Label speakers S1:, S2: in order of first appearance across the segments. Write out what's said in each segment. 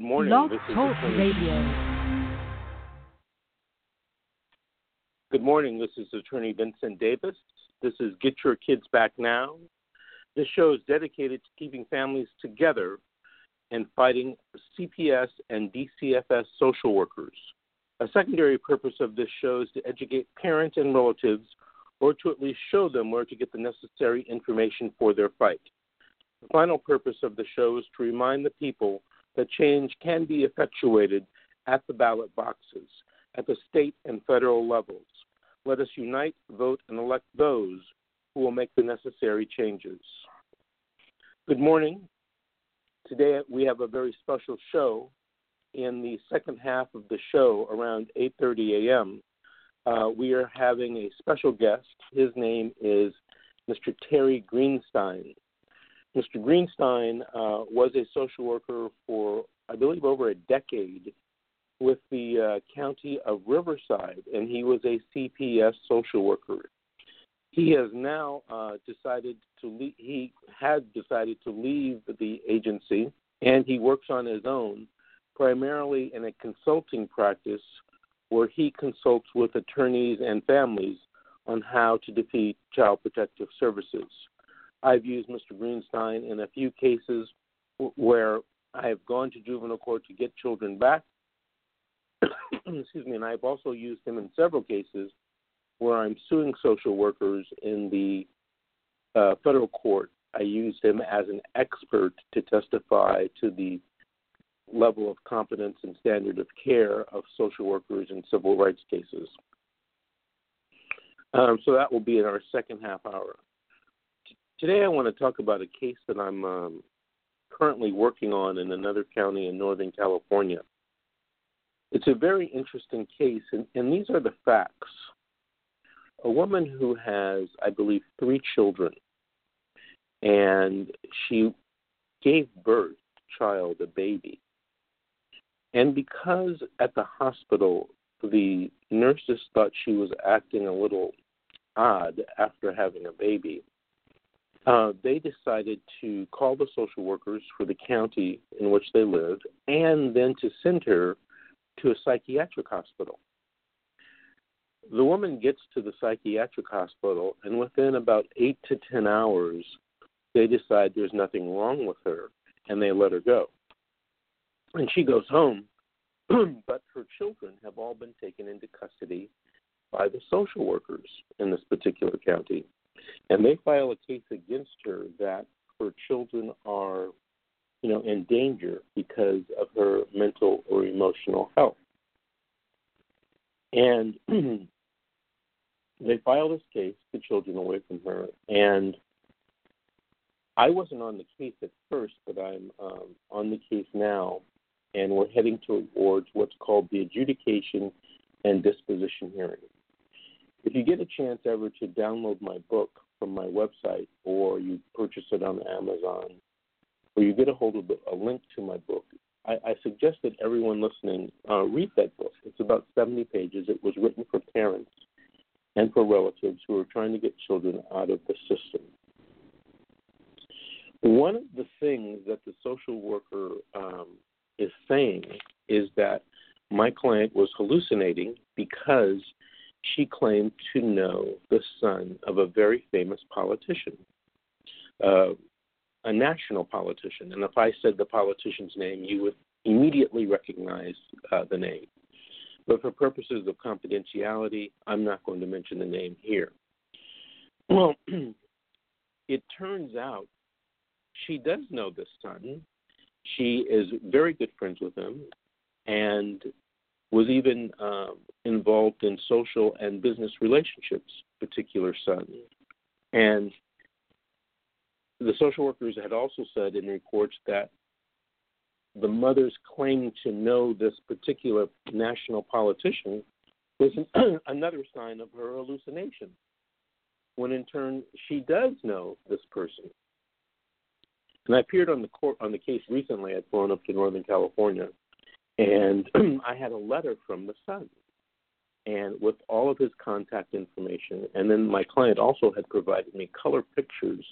S1: Good morning.
S2: Blog
S1: This is
S2: Talk
S1: Attorney-
S2: Radio.
S1: Good morning. This is Attorney Vincent Davis. This is Get Your Kids Back Now. This show is dedicated to keeping families together and fighting CPS and DCFS social workers. A secondary purpose of this show is to educate parents and relatives or to at least show them where to get the necessary information for their fight. The final purpose of the show is to remind the people that change can be effectuated at the ballot boxes, at the state and federal levels. Let us unite, vote, and elect those who will make the necessary changes. Good morning. Today we have a very special show. In the second half of the show, around 8:30 a.m., uh, we are having a special guest. His name is Mr. Terry Greenstein. Mr. Greenstein uh, was a social worker for, I believe, over a decade with the uh, county of Riverside, and he was a CPS social worker. He has now uh, decided to leave, he had decided to leave the agency, and he works on his own, primarily in a consulting practice where he consults with attorneys and families on how to defeat child protective services. I've used Mr. Greenstein in a few cases where I have gone to juvenile court to get children back. Excuse me, and I've also used him in several cases where I'm suing social workers in the uh, federal court. I used him as an expert to testify to the level of competence and standard of care of social workers in civil rights cases. Um, so that will be in our second half hour. Today, I want to talk about a case that I'm um, currently working on in another county in Northern California. It's a very interesting case, and, and these are the facts. A woman who has, I believe, three children, and she gave birth, child, a baby. And because at the hospital the nurses thought she was acting a little odd after having a baby, uh, they decided to call the social workers for the county in which they lived and then to send her to a psychiatric hospital. The woman gets to the psychiatric hospital, and within about eight to ten hours, they decide there's nothing wrong with her and they let her go. And she goes home, but her children have all been taken into custody by the social workers in this particular county. And they file a case against her that her children are, you know, in danger because of her mental or emotional health. And they file this case, the children away from her, and I wasn't on the case at first, but I'm um, on the case now, and we're heading towards what's called the adjudication and disposition hearing. If you get a chance ever to download my book from my website, or you purchase it on Amazon, or you get a hold of a link to my book, I, I suggest that everyone listening uh, read that book. It's about 70 pages. It was written for parents and for relatives who are trying to get children out of the system. One of the things that the social worker um, is saying is that my client was hallucinating because she claimed to know the son of a very famous politician, uh, a national politician. And if I said the politician's name, you would immediately recognize uh, the name. But for purposes of confidentiality, I'm not going to mention the name here. Well, it turns out she does know this son. She is very good friends with him and was even um, involved in social and business relationships, particular son. And the social workers had also said in reports that the mother's claim to know this particular national politician was an, another sign of her hallucination, when in turn she does know this person. And I appeared on the court on the case recently. I'd flown up to Northern California, and I had a letter from the son, and with all of his contact information. And then my client also had provided me color pictures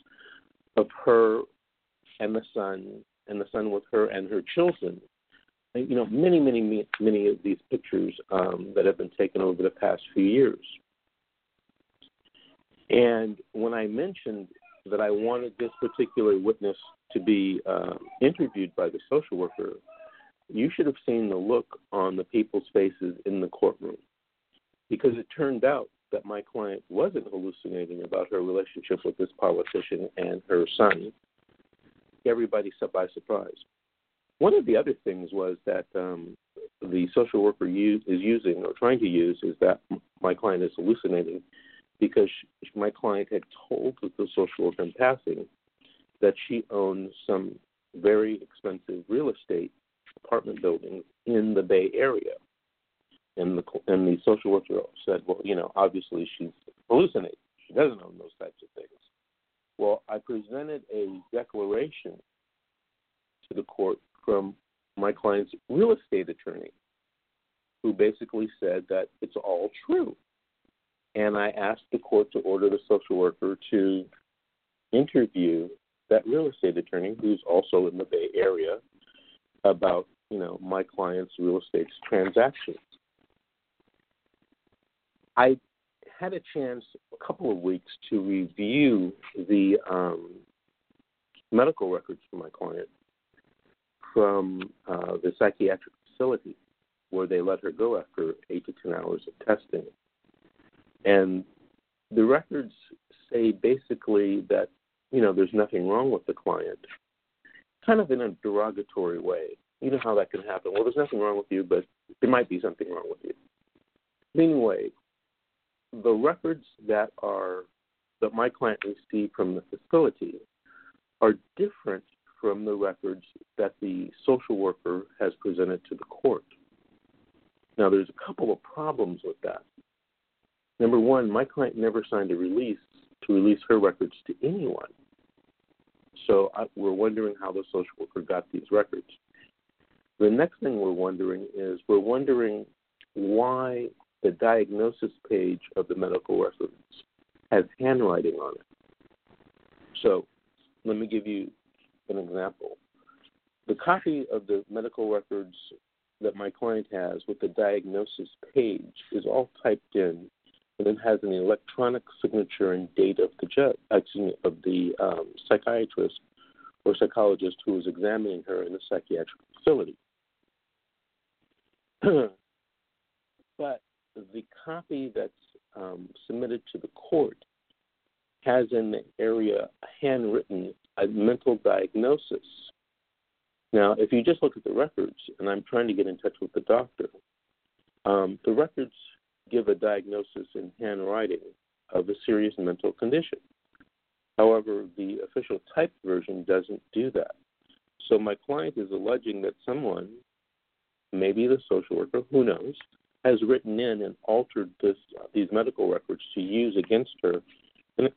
S1: of her and the son, and the son with her and her children you know, many, many, many of these pictures um, that have been taken over the past few years. And when I mentioned that I wanted this particular witness to be uh, interviewed by the social worker, you should have seen the look on the people's faces in the courtroom. Because it turned out that my client wasn't hallucinating about her relationship with this politician and her son. Everybody set by surprise. One of the other things was that um, the social worker use, is using or trying to use is that my client is hallucinating because she, my client had told the social worker in passing that she owned some very expensive real estate apartment buildings in the Bay Area. And the and the social worker said, well, you know, obviously she's hallucinating. She doesn't own those types of things. Well, I presented a declaration to the court from my client's real estate attorney, who basically said that it's all true. And I asked the court to order the social worker to interview that real estate attorney, who's also in the Bay Area, about you know my client's real estate transactions. I had a chance a couple of weeks to review the um, medical records for my client from uh, the psychiatric facility where they let her go after eight to ten hours of testing. And the records say basically that, you know, there's nothing wrong with the client, kind of in a derogatory way. You know how that can happen. Well, there's nothing wrong with you, but there might be something wrong with you. Anyway, the records that are that my client received from the facility are different from the records that the social worker has presented to the court. Now, there's a couple of problems with that. Number one, my client never signed a release to release her records to anyone. So I, we're wondering how the social worker got these records. The next thing we're wondering is we're wondering why the diagnosis page of the medical records has handwriting on it. So let me give you an example. The copy of the medical records that my client has with the diagnosis page is all typed in and it has an electronic signature and date of the judge, excuse me, of the um, psychiatrist or psychologist who was examining her in the psychiatric facility. but the copy that's um, submitted to the court has in the area handwritten a mental diagnosis. Now, if you just look at the records, and I'm trying to get in touch with the doctor, um, the records give a diagnosis in handwriting of a serious mental condition. However, the official typed version doesn't do that. So my client is alleging that someone, maybe the social worker, who knows, has written in and altered this, these medical records to use against her in,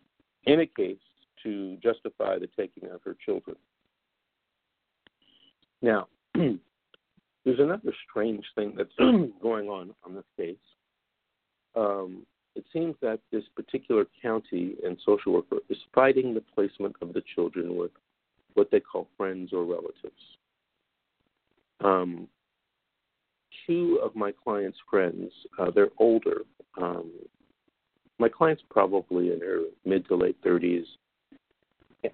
S1: in a case to justify the taking of her children. Now, there's another strange thing that's going on on this case. Um, it seems that this particular county and social worker is fighting the placement of the children with what they call friends or relatives. Um, two of my client's friends, uh, they're older. Um, my client's probably in her mid to late 30s,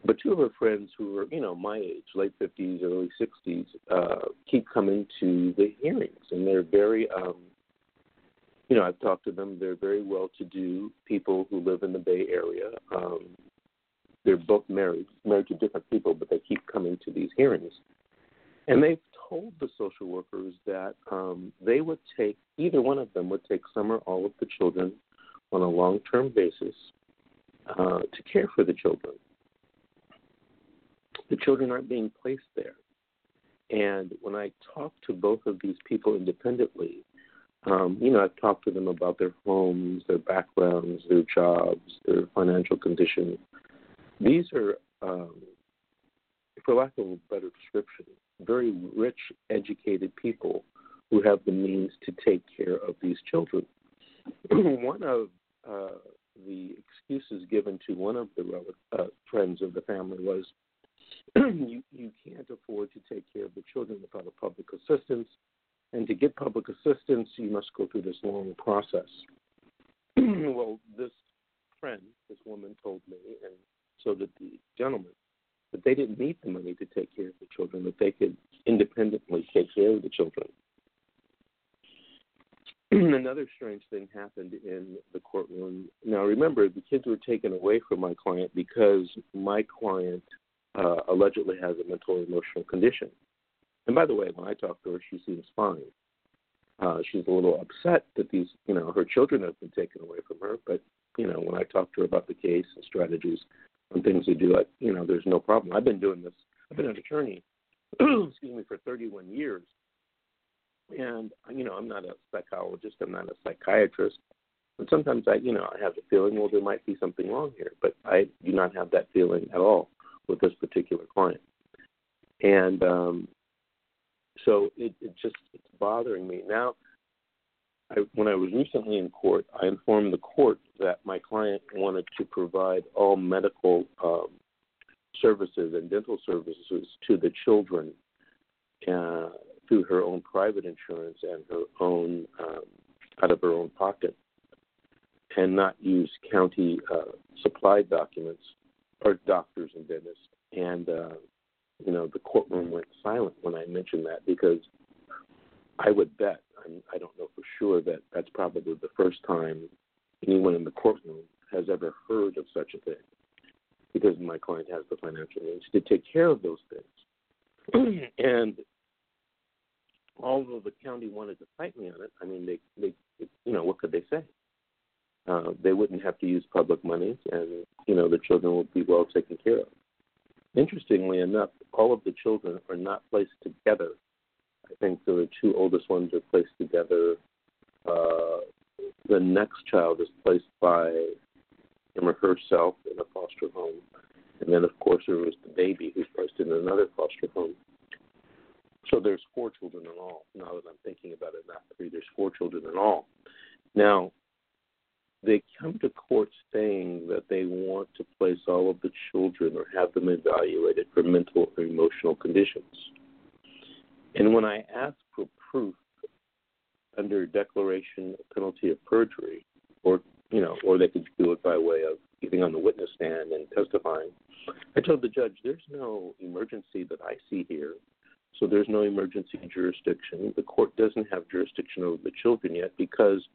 S1: but two of her friends who are, you know, my age, late 50s, early 60s, uh, keep coming to the hearings, and they're very, um, you know, I've talked to them. They're very well-to-do people who live in the Bay Area. Um, they're both married, married to different people, but they keep coming to these hearings. And they've told the social workers that um, they would take, either one of them would take some or all of the children on a long term basis uh, to care for the children. The children aren't being placed there. And when I talk to both of these people independently, um, you know, I've talked to them about their homes, their backgrounds, their jobs, their financial condition. These are, um, for lack of a better description, very rich, educated people who have the means to take care of these children. one of uh, the excuses given to one of the uh, friends of the family was, you you can't afford to take care of the children without a public assistance, and to get public assistance, you must go through this long process. well, this friend, this woman told me, and so did the gentleman, that they didn't need the money to take care of the children, that they could independently take care of the children. Another strange thing happened in the courtroom. Now, remember, the kids were taken away from my client because my client uh, allegedly has a mental emotional condition. And by the way, when I talk to her, she seems fine. Uh, she's a little upset that these, you know, her children have been taken away from her. But you know, when I talk to her about the case and strategies and things to do, I, you know, there's no problem. I've been doing this. I've been an attorney, excuse me, for 31 years, and you know, I'm not a psychologist. I'm not a psychiatrist. And sometimes I, you know, I have the feeling, well, there might be something wrong here, but I do not have that feeling at all with this particular client. And um, so it, it just it's bothering me now. I, when I was recently in court, I informed the court that my client wanted to provide all medical um, services and dental services to the children uh, through her own private insurance and her own um, out of her own pocket, and not use county uh, supplied documents or doctors and dentists. And uh, you know, the courtroom went silent when I mentioned that because I would bet, I'm, I don't know for sure, that that's probably the first time anyone in the courtroom has ever heard of such a thing because my client has the financial means to take care of those things. and although the county wanted to fight me on it, I mean, they, they, you know, what could they say? Uh, they wouldn't have to use public money, and you know, the children would be well taken care of. Interestingly enough, all of the children are not placed together. I think the two oldest ones are placed together. Uh, the next child is placed by him or herself in a foster home. And then, of course, there was the baby who's placed in another foster home. So there's four children in all. Now that I'm thinking about it, not three, there's four children in all. Now, they come to court saying that they want to place all of the children or have them evaluated for mental or emotional conditions. And when I ask for proof under declaration of penalty of perjury, or you know, or they could do it by way of getting on the witness stand and testifying, I told the judge, "There's no emergency that I see here, so there's no emergency jurisdiction. The court doesn't have jurisdiction over the children yet because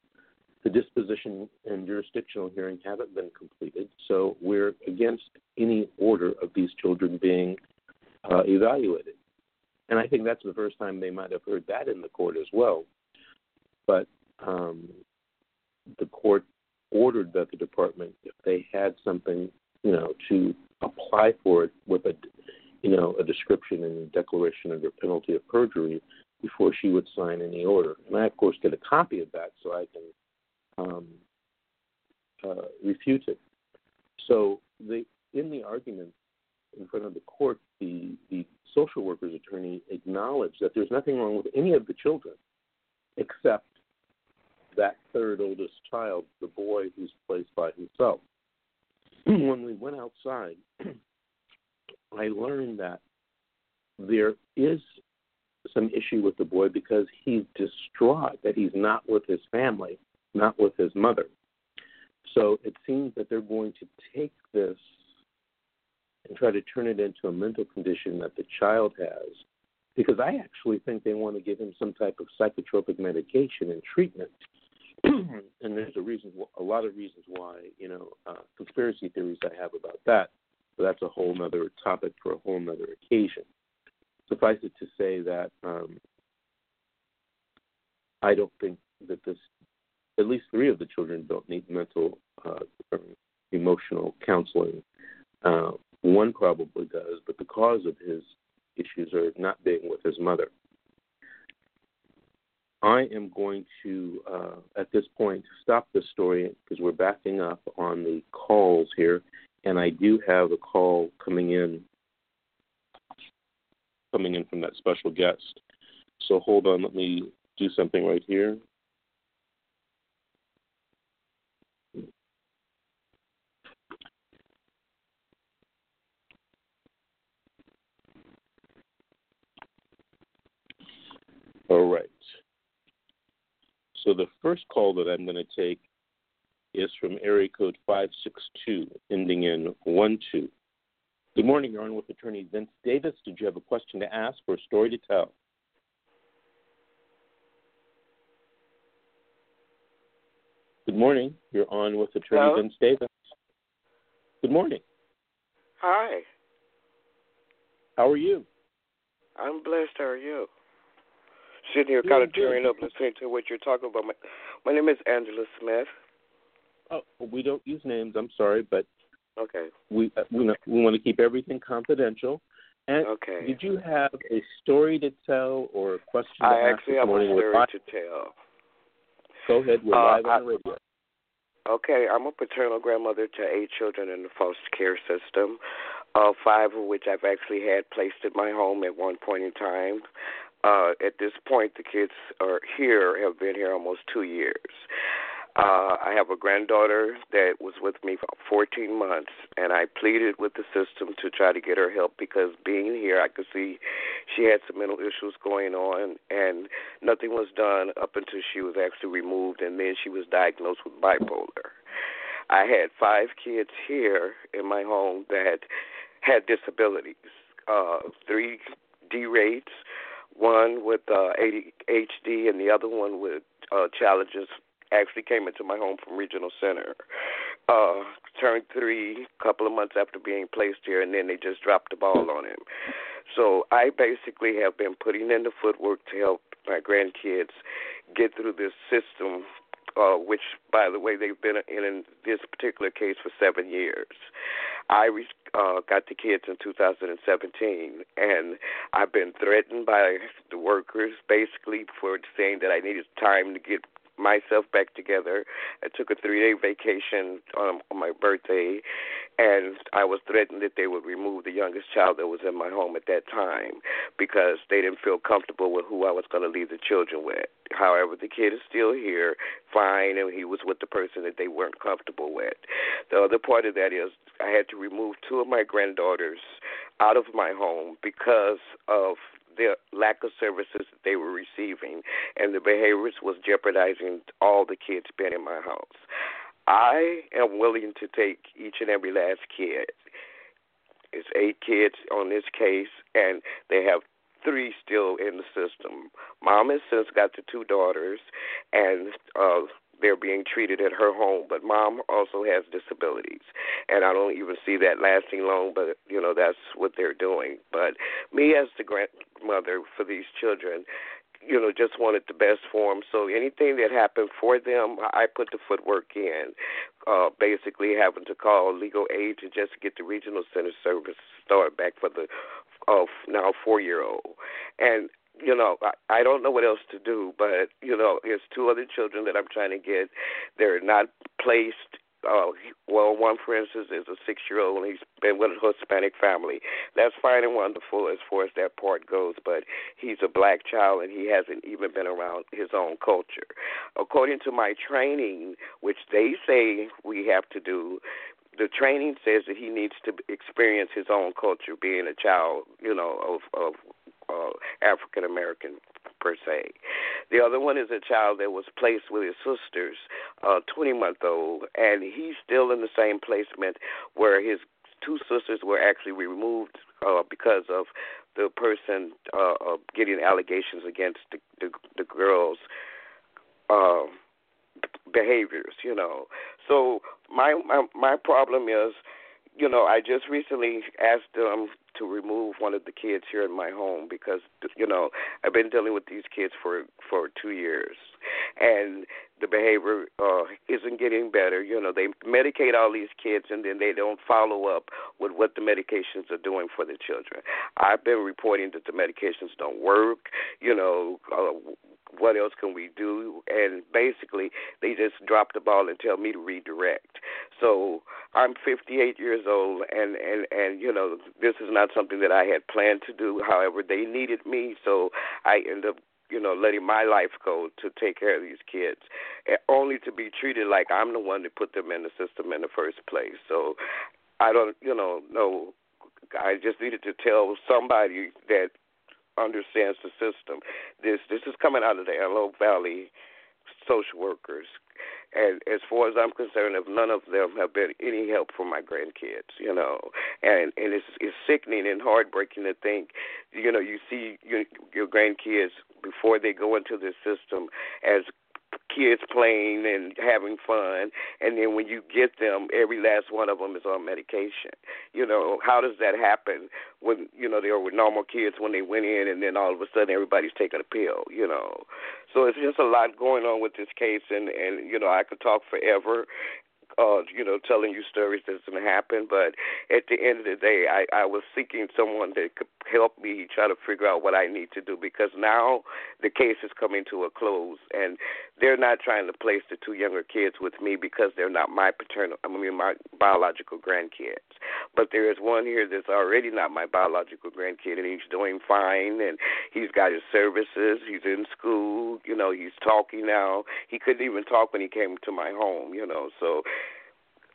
S1: the disposition and jurisdictional hearing haven't been completed, so we're against any order of these children being uh, evaluated. And I think that's the first time they might have heard that in the court as well. But um, the court ordered that the department, if they had something, you know, to apply for it with a, you know, a description and a declaration under penalty of perjury before she would sign any order. And I, of course, get a copy of that so I can um, uh, refuted. So they, in the argument in front of the court, the, the social worker's attorney acknowledged that there's nothing wrong with any of the children except that third oldest child, the boy who's placed by himself. when we went outside, I learned that there is some issue with the boy because he's distraught that he's not with his family not with his mother. So it seems that they're going to take this and try to turn it into a mental condition that the child has. Because I actually think they want to give him some type of psychotropic medication and treatment. and there's a reason, a lot of reasons why, you know, uh, conspiracy theories I have about that. But that's a whole other topic for a whole other occasion. Suffice it to say that um, I don't think that this at least three of the children don't need mental uh, or emotional counseling. Uh, one probably does, but the cause of his issues are not being with his mother. I am going to, uh, at this point, stop this story because we're backing up on the calls here, and I do have a call coming in, coming in from that special guest. So hold on, let me do something right here. Right. So the first call that I'm going to take is from area code 562, ending in 12. Good morning, you're on with attorney Vince Davis. Did you have a question to ask or a story to tell? Good morning. You're on with attorney
S2: Hello?
S1: Vince Davis. Good morning.
S2: Hi,
S1: How are you?
S2: I'm blessed. How are you? Sitting here, kind of tearing up, listening to what you're talking about. My, my name is Angela Smith.
S1: Oh, we don't use names. I'm sorry, but
S2: Okay.
S1: we uh, we, we want to keep everything confidential. And
S2: Okay.
S1: did you have a story to tell or a question to
S2: I
S1: ask
S2: actually have a story to tell.
S1: Go ahead. We're
S2: Uh,
S1: live on
S2: I-
S1: the radio.
S2: Okay, I'm a paternal grandmother to eight children in the foster care system, uh, five of which I've actually had placed at my home at one point in time. Uh, at this point, the kids are here, have been here almost two years. Uh, I have a granddaughter that was with me for 14 months, and I pleaded with the system to try to get her help because being here, I could see she had some mental issues going on, and nothing was done up until she was actually removed, and then she was diagnosed with bipolar. I had five kids here in my home that had disabilities, uh, three D rates, one with uh, ADHD, and the other one with uh, challenges. Actually came into my home from Regional Center. Uh, turned three a couple of months after being placed here, and then they just dropped the ball on him. So I basically have been putting in the footwork to help my grandkids get through this system, uh, which, by the way, they've been in, in this particular case for seven years. I re- uh, got the kids in 2017, and I've been threatened by the workers basically for saying that I needed time to get myself back together. I took a three day vacation um, on my birthday, and I was threatened that they would remove the youngest child that was in my home at that time because they didn't feel comfortable with who I was going to leave the children with. However, the kid is still here, fine, and he was with the person that they weren't comfortable with. The other part of that is I had to remove two of my granddaughters out of my home because of the lack of services that they were receiving, and the behaviors was jeopardizing all the kids being in my house. I am willing to take each and every last kid. It's eight kids on this case, and they have three still in the system. Mom has since got the two daughters, and uh, they're being treated at her home. But mom also has disabilities, and I don't even see that lasting long. But you know that's what they're doing. But me as the grandmother for these children, you know, just wanted the best for them. So anything that happened for them, I put the footwork in. Uh, basically, having to call legal aid to just get the regional center service started back for the uh, now four year old, and you know, I, I don't know what else to do, but you know, there's two other children that I'm trying to get. They're not placed. Uh, well, one, for instance, is a six-year-old, and he's been with a Hispanic family. That's fine and wonderful as far as that part goes, but he's a black child, and he hasn't even been around his own culture. According to my training, which they say we have to do, the training says that he needs to experience his own culture, being a child, you know, of of uh, African American per se. The other one is a child that was placed with his sisters, uh, 20 month old, and he's still in the same placement where his two sisters were actually removed uh, because of the person uh, uh, getting allegations against the the, the girls. Uh, behaviors, you know. So my my my problem is, you know, I just recently asked them to remove one of the kids here in my home because you know I've been dealing with these kids for for two years, and the behavior uh, isn't getting better. You know, they medicate all these kids and then they don't follow up with what the medications are doing for the children. I've been reporting that the medications don't work. You know, uh, what else can we do? And basically, they just drop the ball and tell me to redirect. So I'm 58 years old, and and and you know, this is not something that I had planned to do. However, they needed me, so I end up you know, letting my life go to take care of these kids, only to be treated like I'm the one that put them in the system in the first place. So I don't, you know, know. I just needed to tell somebody that understands the system. This this is coming out of the Antelope Valley social workers. And as far as I'm concerned, if none of them have been any help for my grandkids, you know, and and it's it's sickening and heartbreaking to think, you know, you see your your grandkids before they go into the system as kids playing and having fun, and then when you get them, every last one of them is on medication. You know, how does that happen when you know they were normal kids when they went in, and then all of a sudden everybody's taking a pill? You know, so it's just a lot going on with this case, and and you know I could talk forever, uh, you know, telling you stories that's going to happen. But at the end of the day, I, I was seeking someone that could help me try to figure out what I need to do because now the case is coming to a close, and they're not trying to place the two younger kids with me because they're not my paternal, I mean, my biological grandkids. But there is one here that's already not my biological grandkid, and he's doing fine, and he's got his services. He's in school, you know, he's talking now. He couldn't even talk when he came to my home, you know, so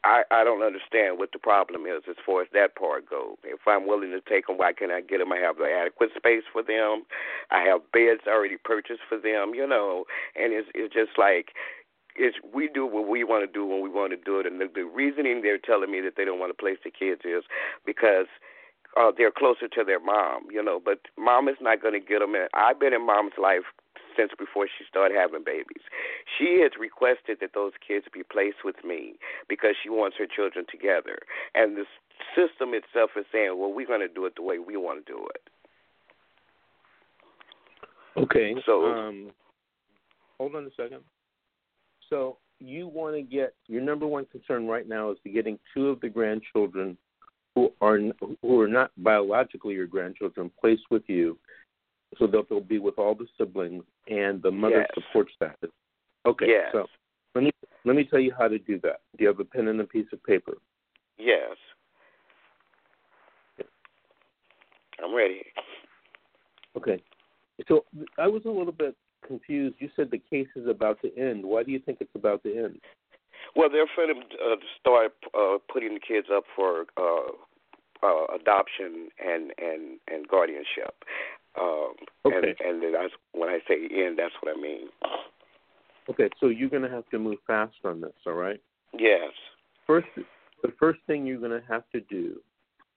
S2: I I don't understand what the problem is as far as that part goes. If I'm willing to take them, why can't I get them? I have the adequate space for them. I have beds already purchased for them, you know, and it's it's just like it's we do what we want to do when we want to do it, and the, the reasoning they're telling me that they don't want to place the kids is because uh, they're closer to their mom, you know. But mom is not going to get them. In. I've been in mom's life since before she started having babies. She has requested that those kids be placed with me because she wants her children together. And the system itself is saying, well, we're going to do it the way we want to do it.
S1: Okay.
S2: So,
S1: um, hold on a second. So, you want to get your number one concern right now is to getting two of the grandchildren who are who are not biologically your grandchildren placed with you so that they'll be with all the siblings and the mother
S2: yes.
S1: support status. Okay,
S2: yes.
S1: so let me let me tell you how to do that. Do you have a pen and a piece of paper?
S2: Yes. I'm ready.
S1: Okay. So I was a little bit confused. You said the case is about to end. Why do you think it's about to end?
S2: Well, they're going to uh, start uh, putting the kids up for uh, uh, adoption and and and guardianship. Um,
S1: okay.
S2: And, and that's when I say end, that's what I mean.
S1: Okay, so you're going to have to move fast on this, all right?
S2: Yes.
S1: First, the first thing you're going to have to do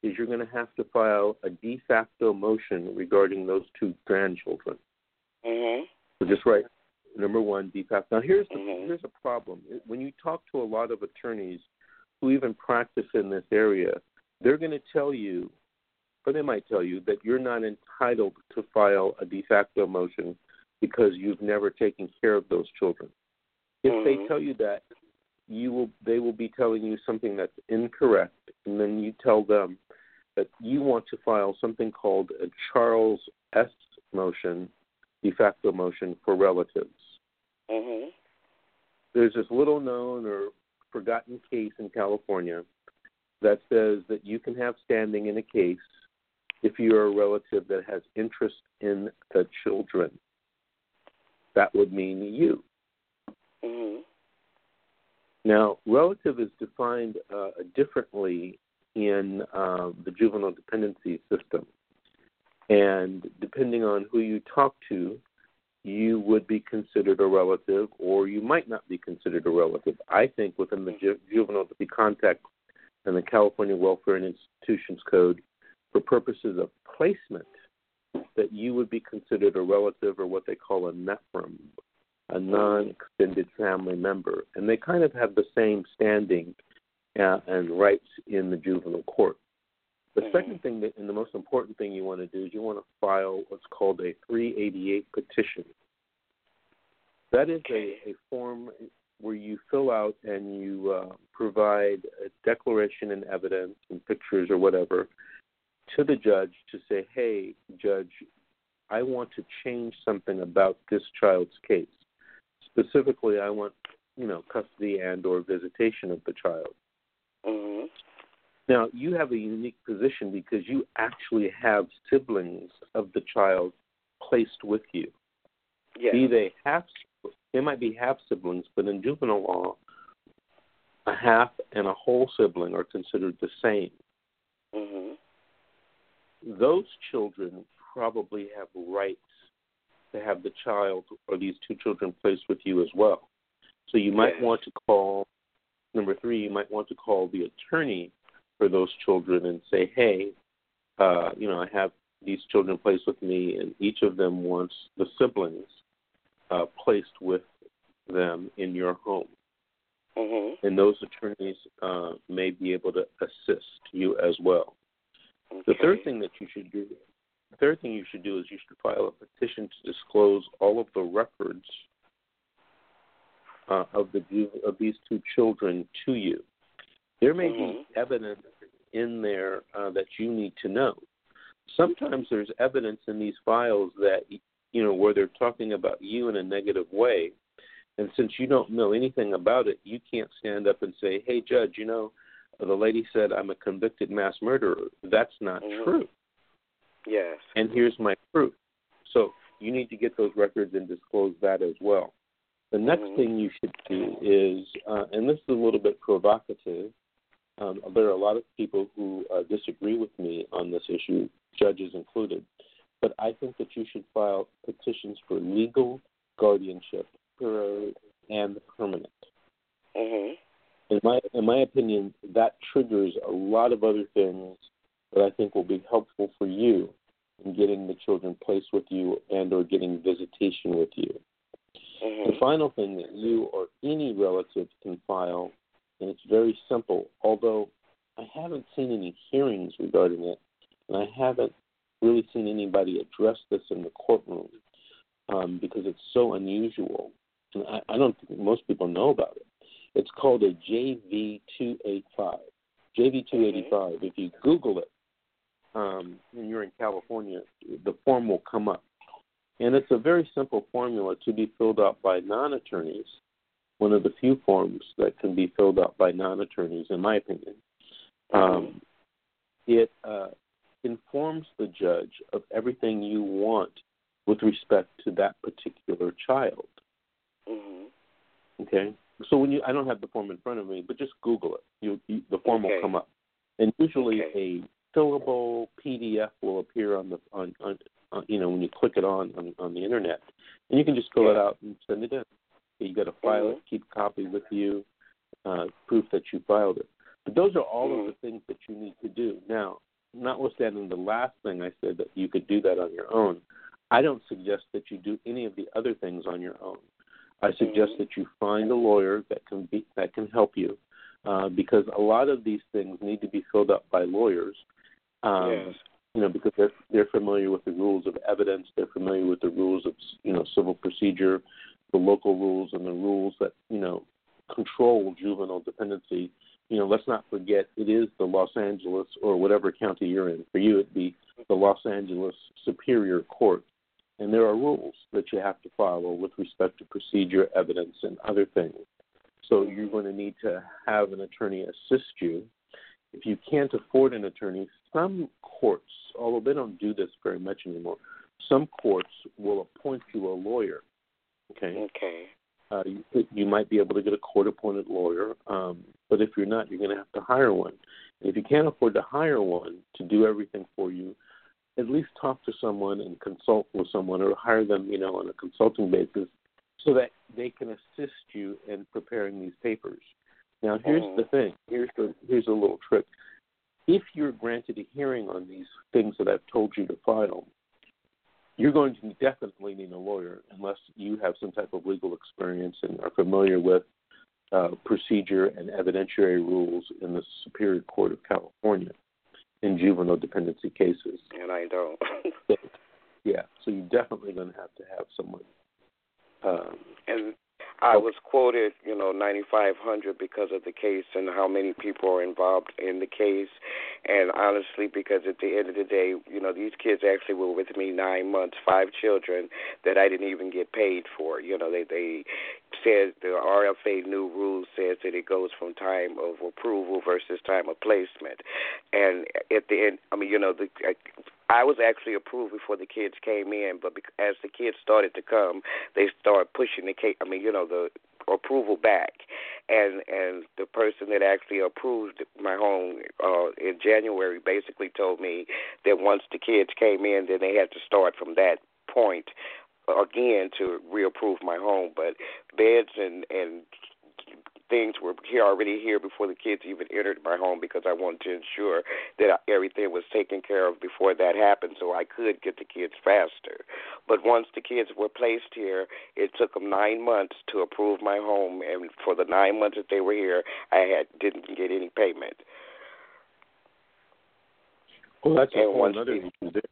S1: is you're going to have to file a de facto motion regarding those two grandchildren.
S2: Mm-hmm.
S1: So just write number one de facto. Now here's the,
S2: Mhm.
S1: here's a problem. When you talk to a lot of attorneys who even practice in this area, they're going to tell you or they might tell you that you're not entitled to file a de facto motion because you've never taken care of those children. If
S2: mm-hmm.
S1: they tell you that, you will they will be telling you something that's incorrect, and then you tell them that you want to file something called a Charles S motion, de facto motion for relatives.
S2: Mm-hmm.
S1: There's this little known or forgotten case in California that says that you can have standing in a case if you're a relative that has interest in the children. That would mean you.
S2: Mm-hmm.
S1: Now, relative is defined uh, differently in uh, the juvenile dependency system. And depending on who you talk to, you would be considered a relative or you might not be considered a relative. I think within the ju- juvenile context and the California Welfare and Institutions Code, for purposes of placement that you would be considered a relative or what they call a nephrim, a non extended family member. And they kind of have the same standing uh, and rights in the juvenile court. The mm-hmm. second thing that, and the most important thing you want to do is you want to file what's called a 388 petition. That is a, a form where you fill out and you uh, provide a declaration and evidence and pictures or whatever to the judge to say, hey, judge, I want to change something about this child's case. Specifically, I want, you know, custody and or visitation of the child.
S2: Mm-hmm.
S1: Now, you have a unique position because you actually have siblings of the child placed with you.
S2: Yeah.
S1: Be they half, they might be half siblings, but in juvenile law, a half and a whole sibling are considered the same.
S2: Mm-hmm
S1: those children probably have rights to have the child or these two children placed with you as well. So you might
S2: yes.
S1: want to call number three, you might want to call the attorney for those children and say, Hey, uh, you know, I have these children placed with me and each of them wants the siblings uh, placed with them in your home.
S2: Mm-hmm.
S1: And those attorneys uh, may be able to assist you as well.
S2: Okay.
S1: The third thing that you should do, the third thing you should do is you should file a petition to disclose all of the records uh, of the of these two children to you. There may
S2: mm-hmm.
S1: be evidence in there uh, that you need to know. Sometimes there's evidence in these files that you know where they're talking about you in a negative way, and since you don't know anything about it, you can't stand up and say, "Hey, judge, you know." The lady said, I'm a convicted mass murderer. That's not
S2: mm-hmm.
S1: true.
S2: Yes.
S1: And here's my proof. So you need to get those records and disclose that as well. The next
S2: mm-hmm.
S1: thing you should do is, uh, and this is a little bit provocative, um, there are a lot of people who uh, disagree with me on this issue, judges included, but I think that you should file petitions for legal guardianship and permanent.
S2: Mm-hmm
S1: in my in my opinion, that triggers a lot of other things that I think will be helpful for you in getting the children placed with you and or getting visitation with you.
S2: Mm-hmm.
S1: The final thing that you or any relative can file, and it's very simple, although I haven't seen any hearings regarding it, and I haven't really seen anybody address this in the courtroom um, because it's so unusual. And I, I don't think most people know about it. It's called a JV285. JV285. Mm-hmm. If you Google it, um, and you're in California, the form will come up. And it's a very simple formula to be filled out by non attorneys, one of the few forms that can be filled out by non attorneys, in my opinion. Um, it uh, informs the judge of everything you want with respect to that particular child.
S2: Mm-hmm.
S1: Okay? So when you, I don't have the form in front of me, but just Google it. You, you the form
S2: okay.
S1: will come up, and usually
S2: okay.
S1: a fillable PDF will appear on the on, on, on you know when you click it on, on on the internet, and you can just fill
S2: yeah.
S1: it out and send it in. You got to file
S2: mm-hmm.
S1: it, keep a copy with you, uh, proof that you filed it. But those are all
S2: mm-hmm.
S1: of the things that you need to do. Now, notwithstanding the last thing I said that you could do that on your own, I don't suggest that you do any of the other things on your own. I suggest that you find a lawyer that can be that can help you, uh, because a lot of these things need to be filled up by lawyers. Um,
S2: yes.
S1: You know, because they're they're familiar with the rules of evidence, they're familiar with the rules of you know civil procedure, the local rules, and the rules that you know control juvenile dependency. You know, let's not forget it is the Los Angeles or whatever county you're in. For you, it'd be the Los Angeles Superior Court and there are rules that you have to follow with respect to procedure, evidence, and other things. So you're going to need to have an attorney assist you. If you can't afford an attorney, some courts, although they don't do this very much anymore, some courts will appoint you a lawyer. Okay.
S2: Okay.
S1: Uh, you, you might be able to get a court-appointed lawyer, um, but if you're not, you're going to have to hire one. And if you can't afford to hire one to do everything for you, at least talk to someone and consult with someone or hire them, you know, on a consulting basis so that they can assist you in preparing these papers. Now, here's
S2: mm-hmm.
S1: the thing. Here's the here's a little trick. If you're granted a hearing on these things that I've told you to file, you're going to definitely need a lawyer unless you have some type of legal experience and are familiar with uh, procedure and evidentiary rules in the Superior Court of California in juvenile dependency cases.
S2: And I don't.
S1: yeah, so you're definitely going to have to have someone. Um,
S2: and I was quoted, you know, 9,500 because of the case and how many people are involved in the case. And honestly, because at the end of the day, you know, these kids actually were with me nine months, five children that I didn't even get paid for. You know, they they said the RFA new rule says that it goes from time of approval versus time of placement. And at the end, I mean, you know, the I was actually approved before the kids came in, but as the kids started to come, they started pushing the case. I mean, you know, the approval back, and and the person that actually approved my home uh, in January basically told me that once the kids came in, then they had to start from that point again to reapprove my home. But beds and and things were here already here before the kids even entered my home because I wanted to ensure that everything was taken care of before that happened so I could get the kids faster. But once the kids were placed here, it took them 9 months to approve my home and for the 9 months that they were here, I had didn't get any payment.
S1: Well, that's and a whole other issue there.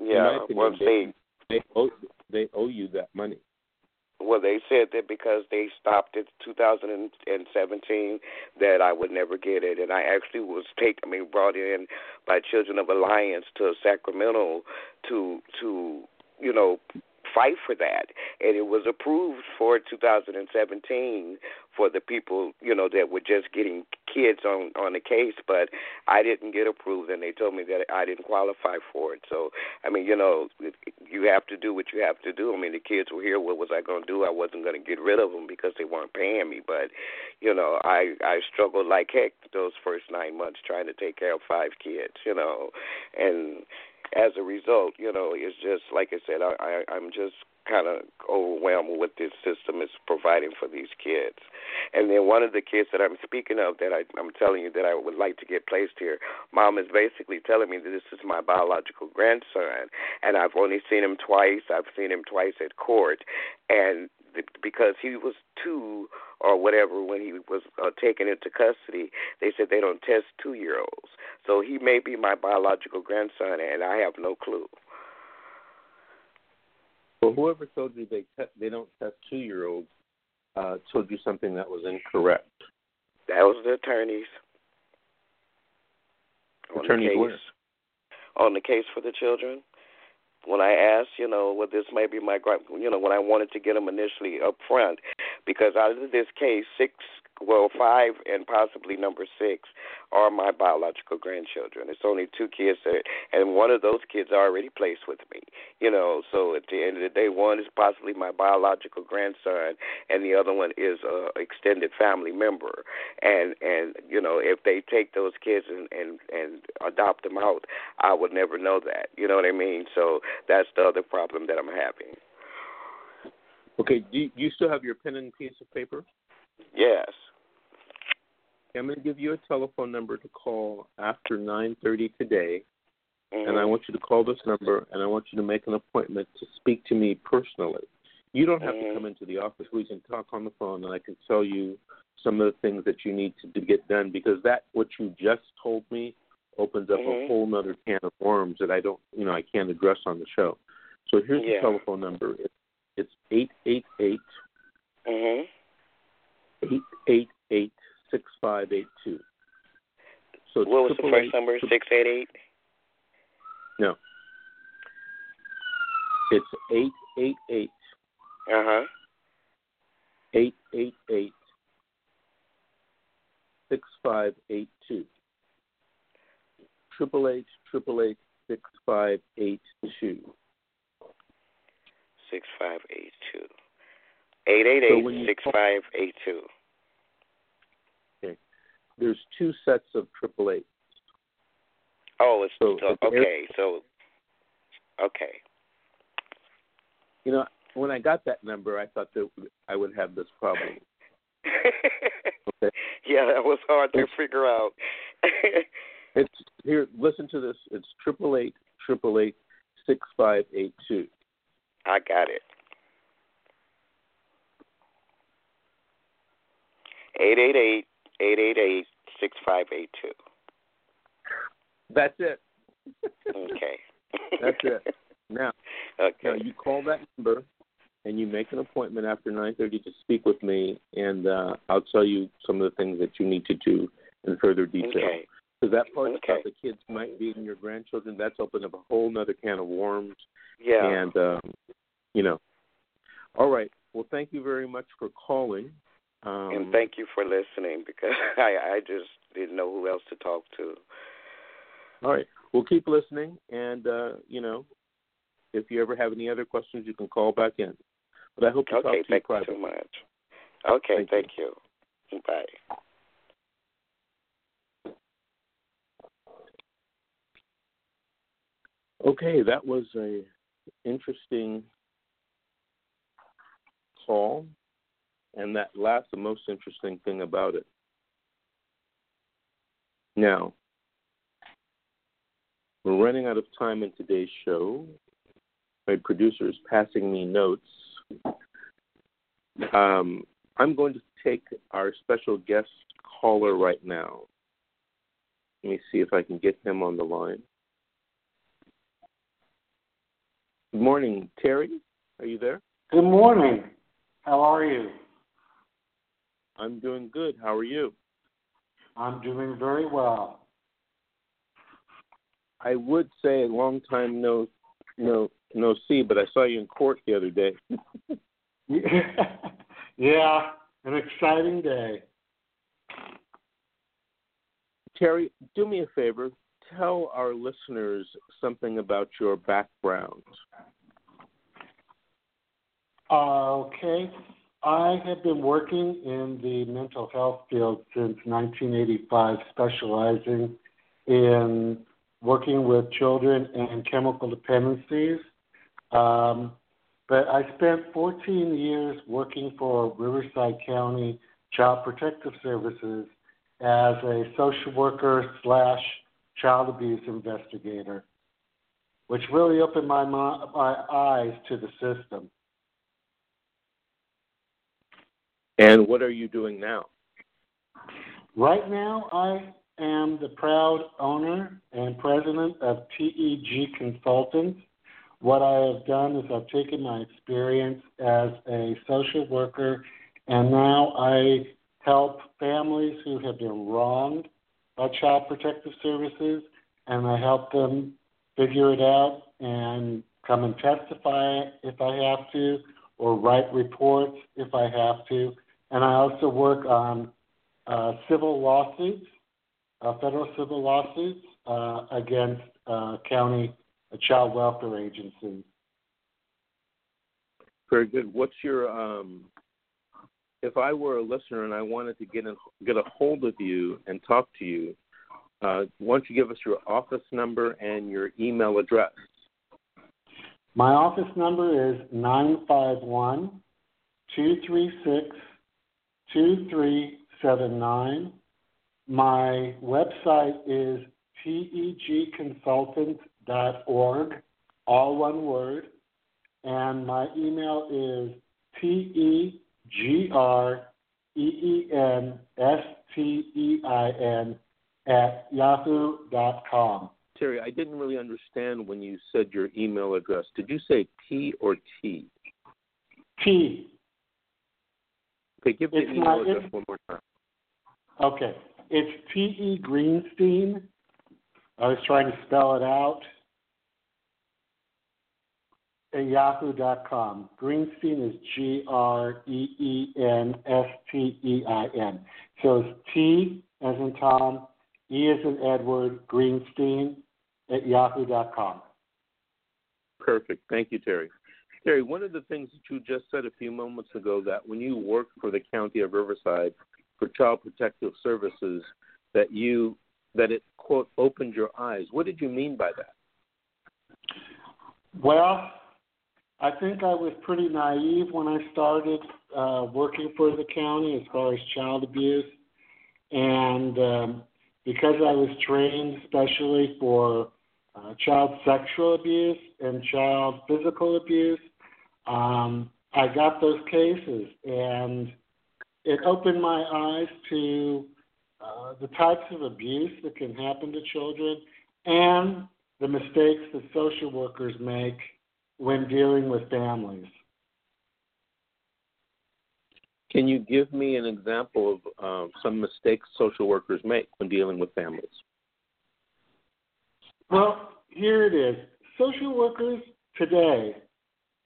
S2: Yeah, once they
S1: they owe they owe you that money.
S2: Well, they said that because they stopped in 2017, that I would never get it, and I actually was taken, I mean, brought in by Children of Alliance to Sacramento to to you know fight for that, and it was approved for 2017 for the people you know that were just getting kids on on the case, but I didn't get approved, and they told me that I didn't qualify for it. So I mean, you know, you have to do what you have to do. I mean, the kids were here. What was I going to do? I wasn't going to get rid of them because they weren't paying me. But you know, I I struggled like heck those first nine months trying to take care of five kids. You know, and as a result, you know, it's just like I said, I, I I'm just kind of overwhelmed with what this system is providing for these kids. And then one of the kids that I'm speaking of that I, I'm telling you that I would like to get placed here, mom is basically telling me that this is my biological grandson, and I've only seen him twice. I've seen him twice at court, and because he was two or whatever when he was uh, taken into custody, they said they don't test two year olds. So he may be my biological grandson, and I have no clue.
S1: Well, whoever told you they te- they don't test two year olds uh, told you something that was incorrect.
S2: That was the attorneys.
S1: Attorneys on the where?
S2: On the case for the children. When I asked, you know, well, this may be my, you know, when I wanted to get them initially up front, because out of this case, six well, five and possibly number six are my biological grandchildren. It's only two kids, that, and one of those kids are already placed with me. You know, so at the end of the day, one is possibly my biological grandson, and the other one is a extended family member. And and you know, if they take those kids and and and adopt them out, I would never know that. You know what I mean? So that's the other problem that I'm having.
S1: Okay, do you, do you still have your pen and piece of paper?
S2: Yes.
S1: I'm going to give you a telephone number to call after 9:30 today,
S2: mm-hmm.
S1: and I want you to call this number, and I want you to make an appointment to speak to me personally. You don't have
S2: mm-hmm.
S1: to come into the office. We can talk on the phone, and I can tell you some of the things that you need to get done because that what you just told me opens up
S2: mm-hmm.
S1: a whole other can of worms that I don't, you know, I can't address on the show. So here's
S2: yeah.
S1: the telephone number. It's eight eight eight.
S2: Mhm.
S1: Eight eight eight six five eight two. So
S2: what was the first number? Six eight eight.
S1: No. It's eight eight eight.
S2: Uh huh.
S1: Eight eight eight six five eight two. Triple H triple eight six five eight two.
S2: Six five eight two. Eight eight eight six five eight two.
S1: Okay. There's two sets of triple eight.
S2: Oh, it's so, so okay. So okay.
S1: You know, when I got that number, I thought that I would have this problem.
S2: okay. Yeah, that was hard to figure out.
S1: it's here. Listen to this. It's triple eight triple eight six five eight two.
S2: I got it. Eight eight eight eight eight eight six five eight two.
S1: That's it.
S2: okay.
S1: That's it. Now,
S2: okay.
S1: now you call that number and you make an appointment after 9:30 to speak with me, and uh, I'll tell you some of the things that you need to do in further detail.
S2: Okay.
S1: Because that part
S2: okay.
S1: about the kids might be in your grandchildren, that's opened up a whole other can of worms.
S2: Yeah.
S1: And um, you know. All right. Well, thank you very much for calling. Um,
S2: and thank you for listening because I I just didn't know who else to talk to.
S1: All right. We'll keep listening, and uh, you know, if you ever have any other questions, you can call back in. But I hope to
S2: okay,
S1: talk to
S2: thank
S1: you
S2: so much. Okay,
S1: thank,
S2: thank you. you. Bye.
S1: Okay, that was a interesting call, and that last the most interesting thing about it. Now, we're running out of time in today's show. My producer is passing me notes. Um, I'm going to take our special guest caller right now. Let me see if I can get him on the line. Good morning, Terry. Are you there?
S3: Good morning. How are you?
S1: I'm doing good. How are you?
S3: I'm doing very well.
S1: I would say a long time no no no see, but I saw you in court the other day.
S3: yeah, an exciting day.
S1: Terry, do me a favor. Tell our listeners something about your background.
S3: Okay. I have been working in the mental health field since 1985, specializing in working with children and chemical dependencies. Um, but I spent 14 years working for Riverside County Child Protective Services as a social worker slash child abuse investigator, which really opened my, my eyes to the system.
S1: And what are you doing now?
S3: Right now, I am the proud owner and president of TEG Consultants. What I have done is I've taken my experience as a social worker and now I help families who have been wronged by Child Protective Services and I help them figure it out and come and testify if I have to or write reports if I have to. And I also work on uh, civil lawsuits uh, federal civil lawsuits uh, against uh, county child welfare agencies.
S1: Very good. What's your um, if I were a listener and I wanted to get in, get a hold of you and talk to you, uh, why don't you give us your office number and your email address?
S3: My office number is 951 236 2379. My website is tegconsultants.org, all one word, and my email is T E G R E E N S T E I N at yahoo.com.
S1: Terry, I didn't really understand when you said your email address. Did you say T or T?
S3: T.
S1: Okay, give the
S3: it's
S1: email address one more time.
S3: Okay. It's T E Greenstein. I was trying to spell it out. At yahoo.com. Greenstein is G R E E N S T E I N. So it's T as in Tom, E as in Edward, Greenstein at yahoo.com.
S1: Perfect. Thank you, Terry. Terry, one of the things that you just said a few moments ago that when you worked for the county of Riverside, for Child Protective Services that you that it quote opened your eyes. What did you mean by that?
S3: Well, I think I was pretty naive when I started uh, working for the county as far as child abuse, and um, because I was trained especially for uh, child sexual abuse and child physical abuse, um, I got those cases and it opened my eyes to uh, the types of abuse that can happen to children and the mistakes that social workers make when dealing with families.
S1: Can you give me an example of um, some mistakes social workers make when dealing with families?
S3: Well, here it is. Social workers today,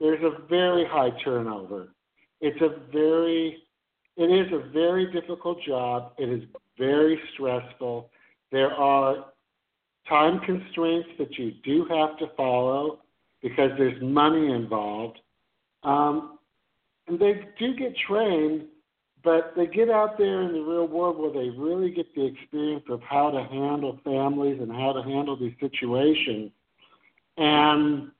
S3: there's a very high turnover. It's a very it is a very difficult job. It is very stressful. There are time constraints that you do have to follow because there's money involved. Um, and they do get trained, but they get out there in the real world where they really get the experience of how to handle families and how to handle these situations. And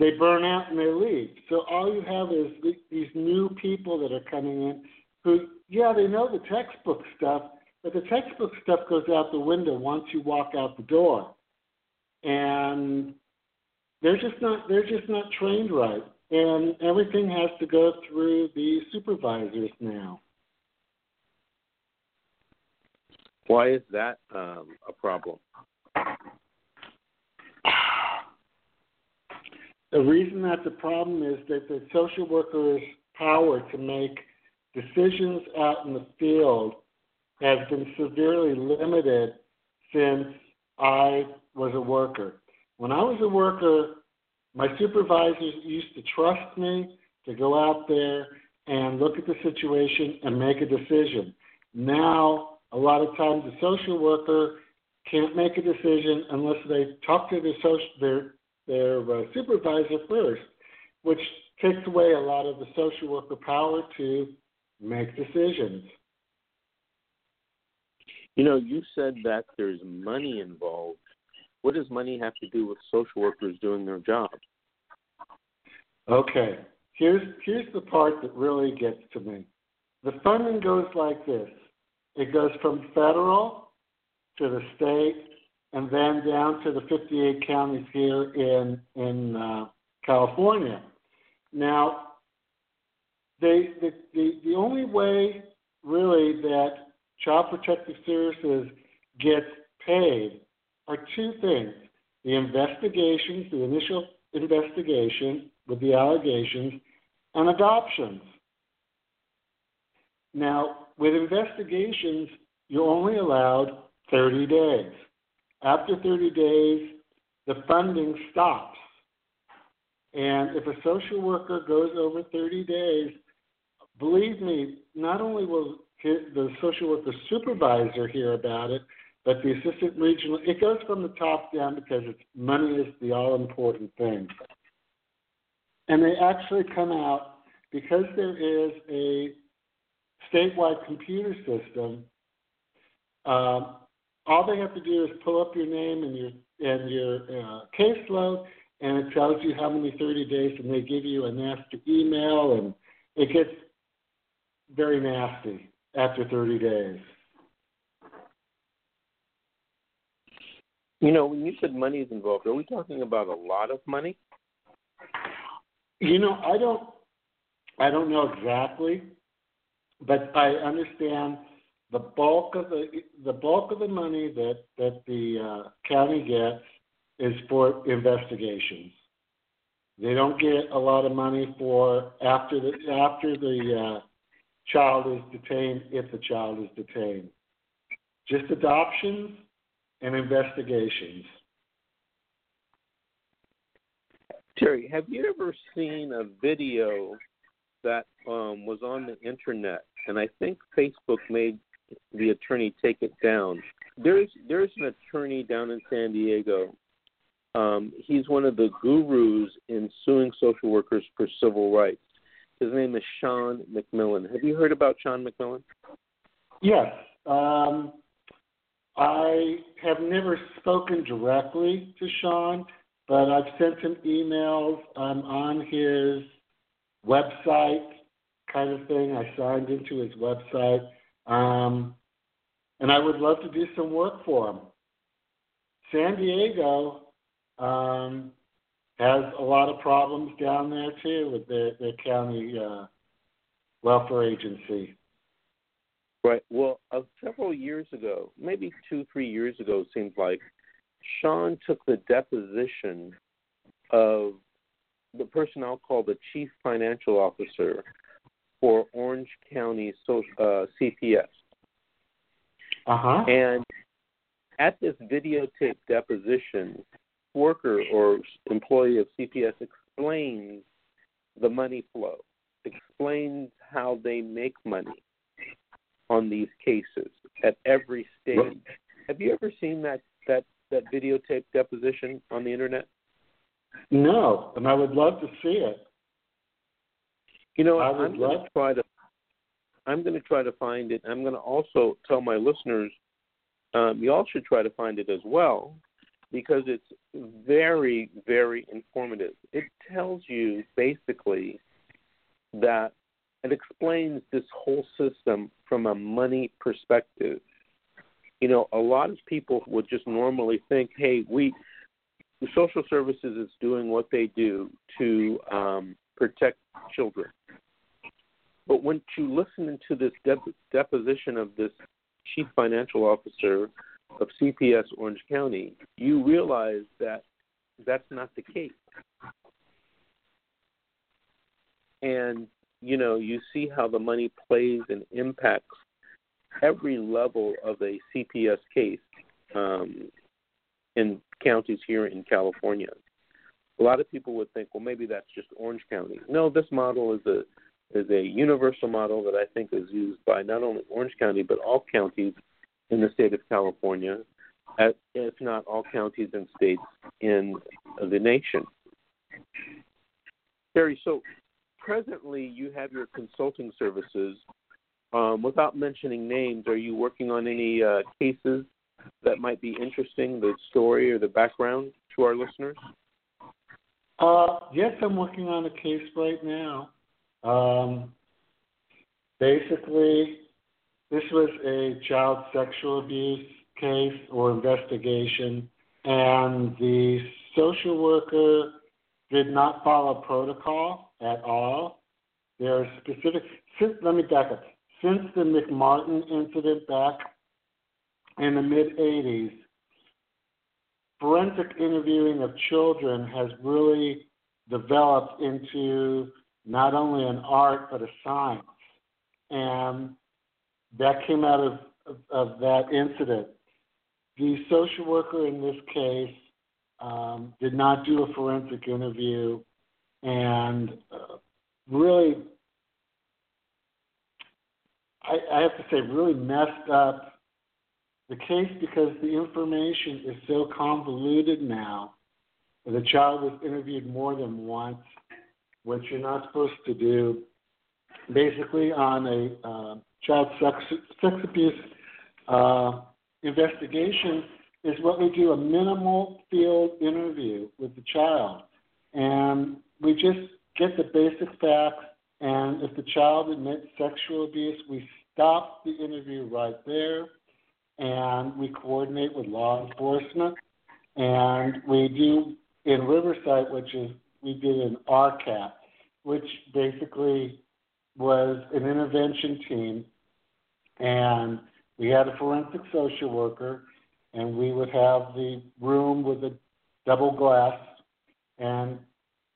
S3: they burn out and they leave. So all you have is these new people that are coming in who, yeah, they know the textbook stuff, but the textbook stuff goes out the window once you walk out the door. And they're just not they're just not trained right. And everything has to go through the supervisors now.
S1: Why is that um, a problem?
S3: The reason that's a problem is that the social worker's power to make decisions out in the field has been severely limited since I was a worker. When I was a worker, my supervisors used to trust me to go out there and look at the situation and make a decision. Now, a lot of times, the social worker can't make a decision unless they talk to their, social, their their uh, supervisor first, which takes away a lot of the social worker power to make decisions.
S1: You know, you said that there's money involved. What does money have to do with social workers doing their job?
S3: Okay, here's here's the part that really gets to me. The funding goes like this. It goes from federal to the state and then down to the 58 counties here in in uh, California. Now, they, the, the the only way really that Child Protective Services gets paid are two things: the investigations, the initial investigation with the allegations, and adoptions. Now, with investigations, you're only allowed 30 days. After 30 days, the funding stops. And if a social worker goes over 30 days, believe me, not only will the social worker supervisor hear about it, but the assistant regional, it goes from the top down because it's money is the all important thing. And they actually come out because there is a statewide computer system. Um, all they have to do is pull up your name and your and your uh, caseload, and it tells you how many 30 days, and they give you a nasty email, and it gets very nasty after 30 days.
S1: You know, when you said money is involved, are we talking about a lot of money?
S3: You know, I don't, I don't know exactly, but I understand the bulk of the the bulk of the money that that the uh, county gets is for investigations. They don't get a lot of money for after the after the uh, child is detained, if the child is detained. Just adoptions and investigations.
S1: Terry, have you ever seen a video that um, was on the internet? And I think Facebook made the attorney take it down. There's there's an attorney down in San Diego. Um, he's one of the gurus in suing social workers for civil rights. His name is Shawn McMillan. Have you heard about Shawn McMillan?
S3: Yes. Um, I have never spoken directly to Shawn, but I've sent him emails. I'm on his website, kind of thing. I signed into his website. Um, and I would love to do some work for them. San Diego um, has a lot of problems down there too with their, their county uh, welfare agency.
S1: Right. Well, uh, several years ago, maybe two, three years ago, it seems like, Shawn took the deposition of the person I'll call the chief financial officer for Orange County social, uh, CPS.
S3: Uh-huh.
S1: And at this videotape deposition, worker or employee of CPS explains the money flow, explains how they make money on these cases at every stage. Have you ever seen that that that videotape deposition on the internet?
S3: No, and I would love to see it.
S1: You know,
S3: I would
S1: I'm going to try to I'm going to try to find it. I'm going to also tell my listeners, um, you all should try to find it as well because it's very, very informative. It tells you basically that it explains this whole system from a money perspective. You know, a lot of people would just normally think, hey, we, the social services is doing what they do to um, protect children. But when you listen into this dep- deposition of this chief financial officer of CPS Orange County, you realize that that's not the case. And you know, you see how the money plays and impacts every level of a CPS case um, in counties here in California. A lot of people would think, well, maybe that's just Orange County. No, this model is a is a universal model that I think is used by not only Orange County but all counties in the state of California, if not all counties and states in the nation. Terry, so presently you have your consulting services. Um, without mentioning names, are you working on any uh, cases that might be interesting, the story or the background to our listeners?
S3: Uh, yes, I'm working on a case right now. Um, basically, this was a child sexual abuse case or investigation, and the social worker did not follow protocol at all. There are specific, since, let me back up. Since the McMartin incident back in the mid 80s, forensic interviewing of children has really developed into not only an art but a science. And that came out of, of, of that incident. The social worker in this case um, did not do a forensic interview and uh, really, I, I have to say, really messed up the case because the information is so convoluted now. The child was interviewed more than once, which you're not supposed to do. Basically, on a uh, child sex, sex abuse uh, investigation, is what we do a minimal field interview with the child. And we just get the basic facts. And if the child admits sexual abuse, we stop the interview right there and we coordinate with law enforcement. And we do in Riverside, which is we did an RCAP, which basically was an intervention team. And we had a forensic social worker and we would have the room with a double glass, and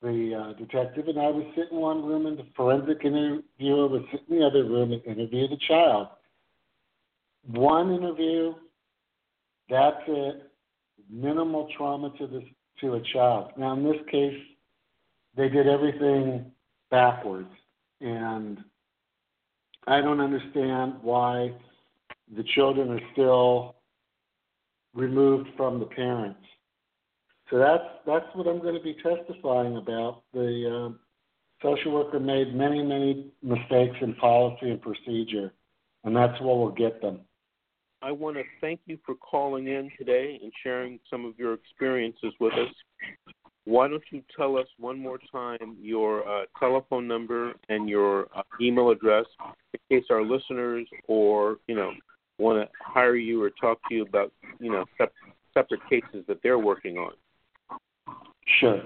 S3: the uh, detective and I would sit in one room, and the forensic interviewer would sit in the other room and interview the child. One interview, that's it. Minimal trauma to this to a child. Now, in this case, they did everything backwards, and I don't understand why the children are still removed from the parents. So that's that's what I'm going to be testifying about. The uh, social worker made many many mistakes in policy and procedure, and that's what will get them.
S1: I want to thank you for calling in today and sharing some of your experiences with us. Why don't you tell us one more time your uh, telephone number and your uh, email address in case our listeners or you know want to hire you or talk to you about you know separate cases that they're working on?
S3: Sure.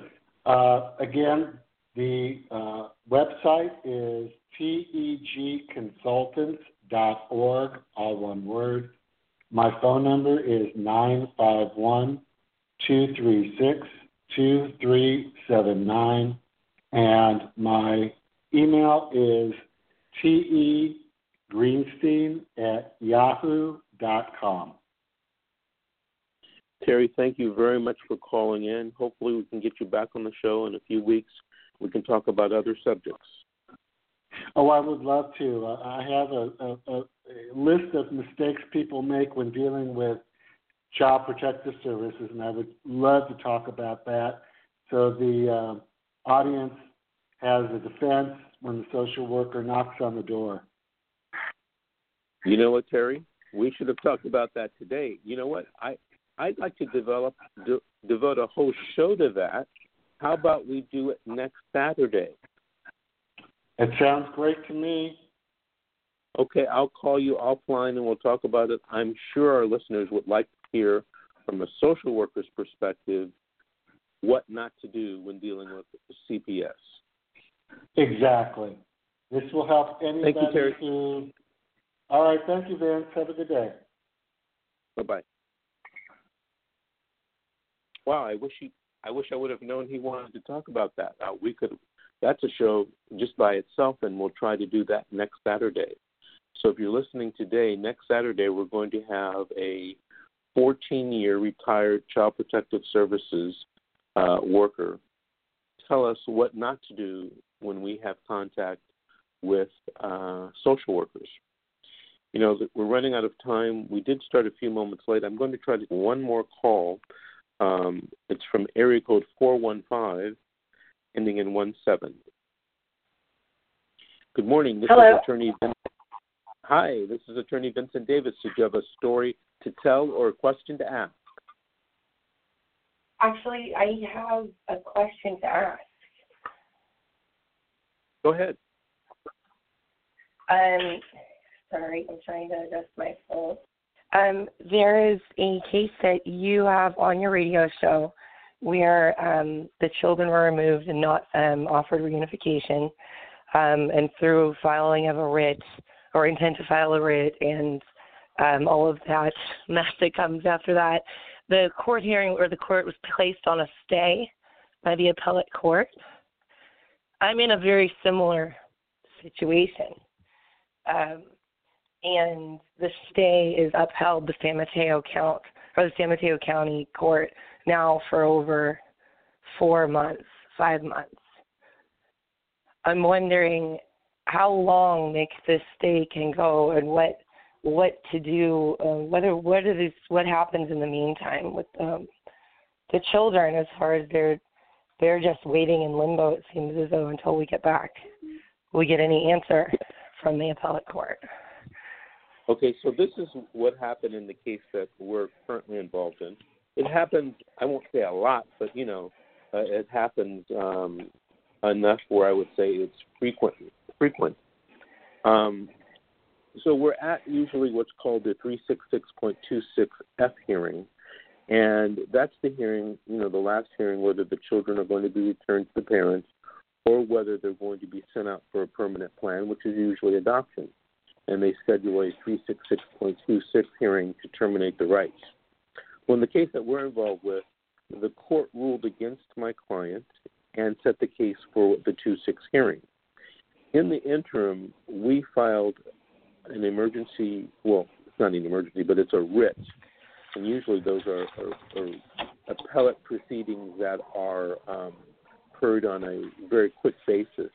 S3: Uh, again, the uh, website is tegconsultants.org, all one word. My phone number is 951 236 2379, and my email is te greenstein at yahoo.com.
S1: Terry, thank you very much for calling in. Hopefully, we can get you back on the show in a few weeks. We can talk about other subjects.
S3: Oh, I would love to. Uh, I have a, a, list of mistakes people make when dealing with Child Protective Services, and I would love to talk about that. So the uh, audience has a defense when the social worker knocks on the door.
S1: You know what, Terry? We should have talked about that today. You know what? I I'd like to develop de- devote a whole show to that. How about we do it next Saturday?
S3: It sounds great to me.
S1: Okay, I'll call you offline and we'll talk about it. I'm sure our listeners would like to hear from a social worker's perspective what not to do when dealing with CPS.
S3: Exactly. This will help anybody
S1: Thank you, Terry.
S3: who. All right. Thank you, Vince. Have a good day.
S1: Bye bye. Wow, I wish he. I wish I would have known he wanted to talk about that. Uh, we could. That's a show just by itself, and we'll try to do that next Saturday. So if you're listening today, next Saturday we're going to have a 14-year retired Child Protective Services uh, worker tell us what not to do when we have contact with uh, social workers. You know, we're running out of time. We did start a few moments late. I'm going to try to one more call. Um, it's from area code 415, ending in 17. Good morning. This
S4: Hello.
S1: is Attorney Vincent. Hi, this is Attorney Vincent Davis. Did you have a story to tell or a question to ask?
S4: Actually, I have a question to ask.
S1: Go ahead.
S4: Um, sorry, I'm trying to adjust my phone. Um, there is a case that you have on your radio show where um, the children were removed and not um, offered reunification, um, and through filing of a writ or intent to file a writ and um, all of that mess that comes after that, the court hearing or the court was placed on a stay by the appellate court. I'm in a very similar situation. Um, and the stay is upheld the San Mateo count or the San Mateo County Court now for over four months, five months. I'm wondering how long make this stay can go and what what to do, um, whether what these, what happens in the meantime with um, the children as far as they're they're just waiting in limbo. It seems as though until we get back, we get any answer from the appellate court.
S1: Okay, so this is what happened in the case that we're currently involved in. It happened, I won't say a lot, but you know, uh, it happens um, enough where I would say it's frequent. Frequent. Um, so we're at usually what's called the 366.26F hearing, and that's the hearing, you know, the last hearing whether the children are going to be returned to the parents or whether they're going to be sent out for a permanent plan, which is usually adoption. And they schedule a 366.26 hearing to terminate the rights. Well, in the case that we're involved with, the court ruled against my client and set the case for the 2 6 hearing. In the interim, we filed an emergency, well, it's not an emergency, but it's a writ. And usually those are, are, are appellate proceedings that are um, heard on a very quick basis.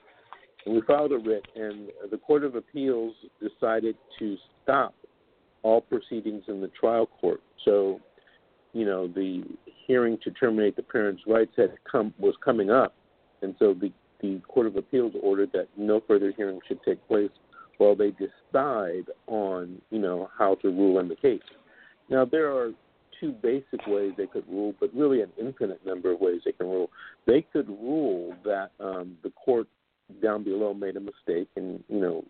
S1: And we filed a writ, and the Court of Appeals decided to stop all proceedings in the trial court. So, you know, the hearing to terminate the parents' rights had come was coming up, and so the the Court of Appeals ordered that no further hearing should take place while they decide on, you know, how to rule in the case. Now there are two basic ways they could rule, but really an infinite number of ways they can rule. They could rule that um, the court down below made a mistake, and you know,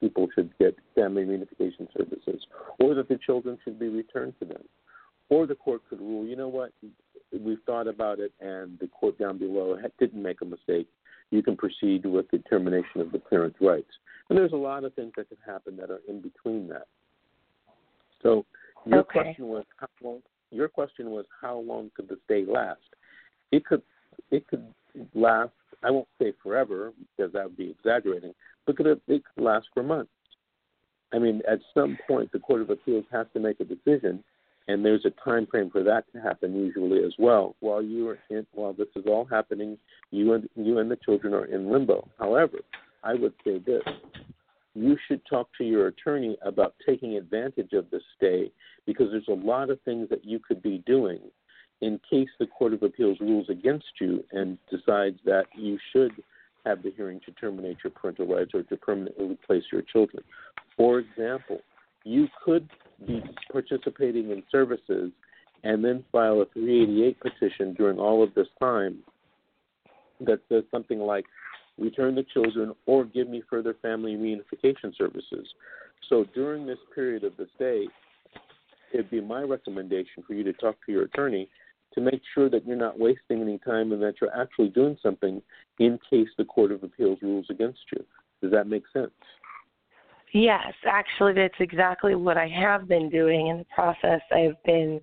S1: people should get family reunification services, or that the children should be returned to them. Or the court could rule, you know what, we've thought about it, and the court down below didn't make a mistake. You can proceed with the termination of the parent's rights. And there's a lot of things that can happen that are in between that. So your
S4: Okay.
S1: question was how long your question was how long could the stay last? It could it could last I won't say forever because that would be exaggerating, but could it, it could last for months. I mean, at some point the Court of Appeals has to make a decision and there's a time frame for that to happen usually as well. While you are in while this is all happening, you and you and the children are in limbo. However, I would say this you should talk to your attorney about taking advantage of the stay because there's a lot of things that you could be doing in case the Court of Appeals rules against you and decides that you should have the hearing to terminate your parental rights or to permanently replace your children. For example, you could be participating in services and then file a 388 petition during all of this time that says something like return the children or give me further family reunification services. So during this period of the stay, it'd be my recommendation for you to talk to your attorney to make sure that you're not wasting any time and that you're actually doing something in case the Court of Appeals rules against you. Does that make sense?
S4: Yes, actually, that's exactly what I have been doing in the process. I've been,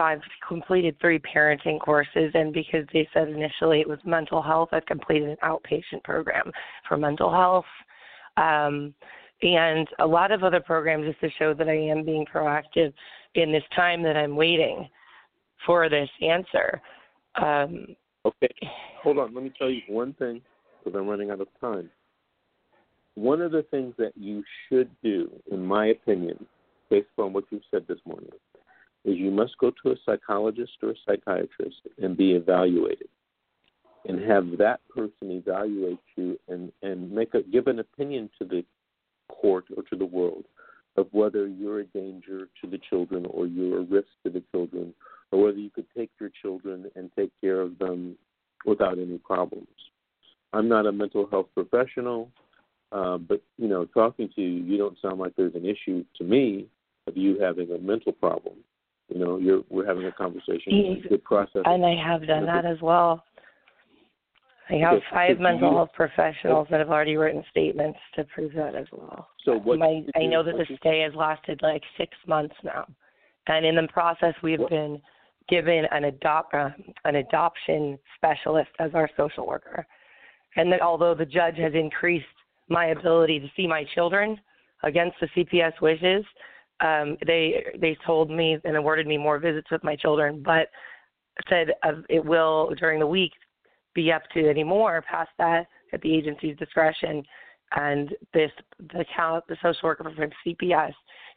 S4: I've completed three parenting courses, and because they said initially it was mental health, I've completed an outpatient program for mental health, um, and a lot of other programs just to show that I am being proactive in this time that I'm waiting for this answer. Um,
S1: okay, hold on. Let me tell you one thing because I'm running out of time one of the things that you should do, in my opinion, based on what you've said this morning, is you must go to a psychologist or a psychiatrist and be evaluated and have that person evaluate you and, and make a give an opinion to the court or to the world of whether you're a danger to the children or you're a risk to the children or whether you could take your children and take care of them without any problems. I'm not a mental health professional. Uh, but you know, talking to you, you don't sound like there's an issue to me of you having a mental problem. You know, you're we're having a conversation. good process.
S4: And I have done that as well. I have okay. five mental you, health professionals that have already written statements to prove that as well.
S1: So what?
S4: My, I know that the stay has lasted like six months now, and in the process, we've what? been given an adopt uh, an adoption specialist as our social worker, and that although the judge has increased my ability to see my children against the CPS wishes. Um, they they told me and awarded me more visits with my children, but said uh, it will during the week be up to any more past that at the agency's discretion. And this the count the social worker from CPS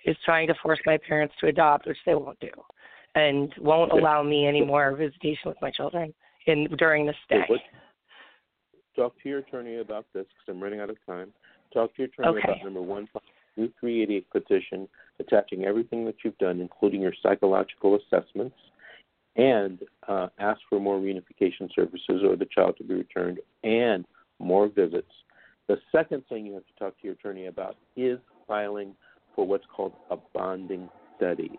S4: is trying to force my parents to adopt, which they won't do, and won't allow me any more visitation with my children in during the stay.
S1: Talk to your attorney about this because I'm running out of time. Talk to your attorney
S4: okay.
S1: about number one, new 388 petition attaching everything that you've done, including your psychological assessments, and uh, ask for more reunification services or the child to be returned and more visits. The second thing you have to talk to your attorney about is filing for what's called a bonding study.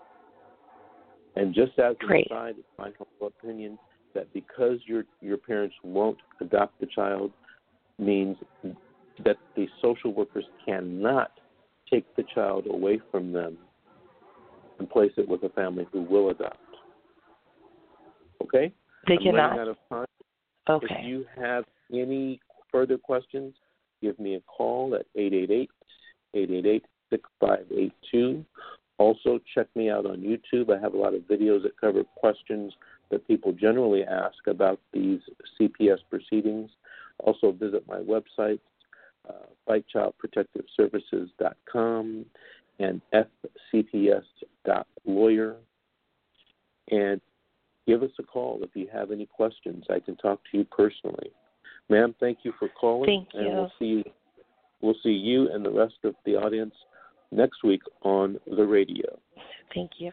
S1: And just as an aside, it's my humble opinion, that because your your parents won't adopt the child means that the social workers cannot take the child away from them and place it with a family who will adopt. Okay?
S4: They
S1: I'm
S4: cannot.
S1: Out of time.
S4: Okay.
S1: If you have any further questions, give me a call at 888 888 6582. Also, check me out on YouTube. I have a lot of videos that cover questions that people generally ask about these CPS proceedings. Also, visit my website, uh, fightchildprotectiveservices.com and fcps.lawyer. And give us a call if you have any questions. I can talk to you personally. Ma'am, thank you for calling.
S4: Thank you.
S1: And we'll see you, we'll see you and the rest of the audience next week on the radio.
S4: Thank you.